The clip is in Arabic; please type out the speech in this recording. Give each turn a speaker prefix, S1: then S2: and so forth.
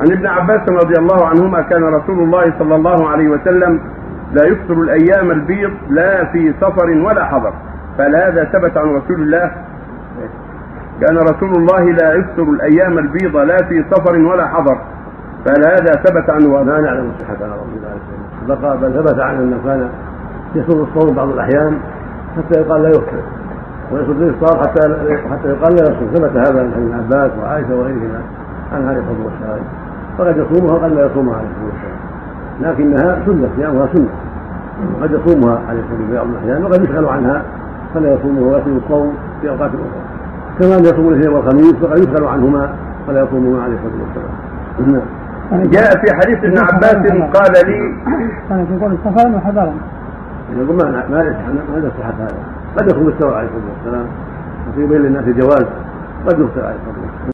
S1: عن ابن عباس رضي الله عنهما كان رسول الله صلى الله عليه وسلم لا يفطر الأيام البيض لا في سفر ولا حضر. فهل هذا ثبت عن رسول الله كان رسول الله لا يفطر الأيام البيض لا في سفر ولا حضر. فهل هذا ثبت عنه
S2: لا نعلم الله عليه وسلم بل ثبت عنه أنه كان يصوم الصوم بعض الأحيان حتى يقال لا يفطر ويصوم الافطار حتى حتى يقال لا يصوم ثبت هذا عن ابن عباس وعائشة وغيرهما عن عليه الصلاه والسلام فقد يصومها وقد لا يصومها عليه الصلاة والسلام. لكنها سنة صيامها سنة. قد يصومها عليه الصلاة والسلام بعض الأحيان وقد يشغل عنها فلا يصومه ويصوم الصوم في أوقات أخرى. كما أن يصوم الاثنين والخميس فقد يشغل عنهما فلا يصومهما عليه الصلاة والسلام.
S1: نعم جاء في حديث ابن عباس قال لي
S3: كان يقول سفرا وحضرا
S2: يقول ما ما ما صحة هذا قد يكون مستوى عليه الصلاة والسلام وفي بين للناس جواز قد يفطر عليه الصلاة والسلام.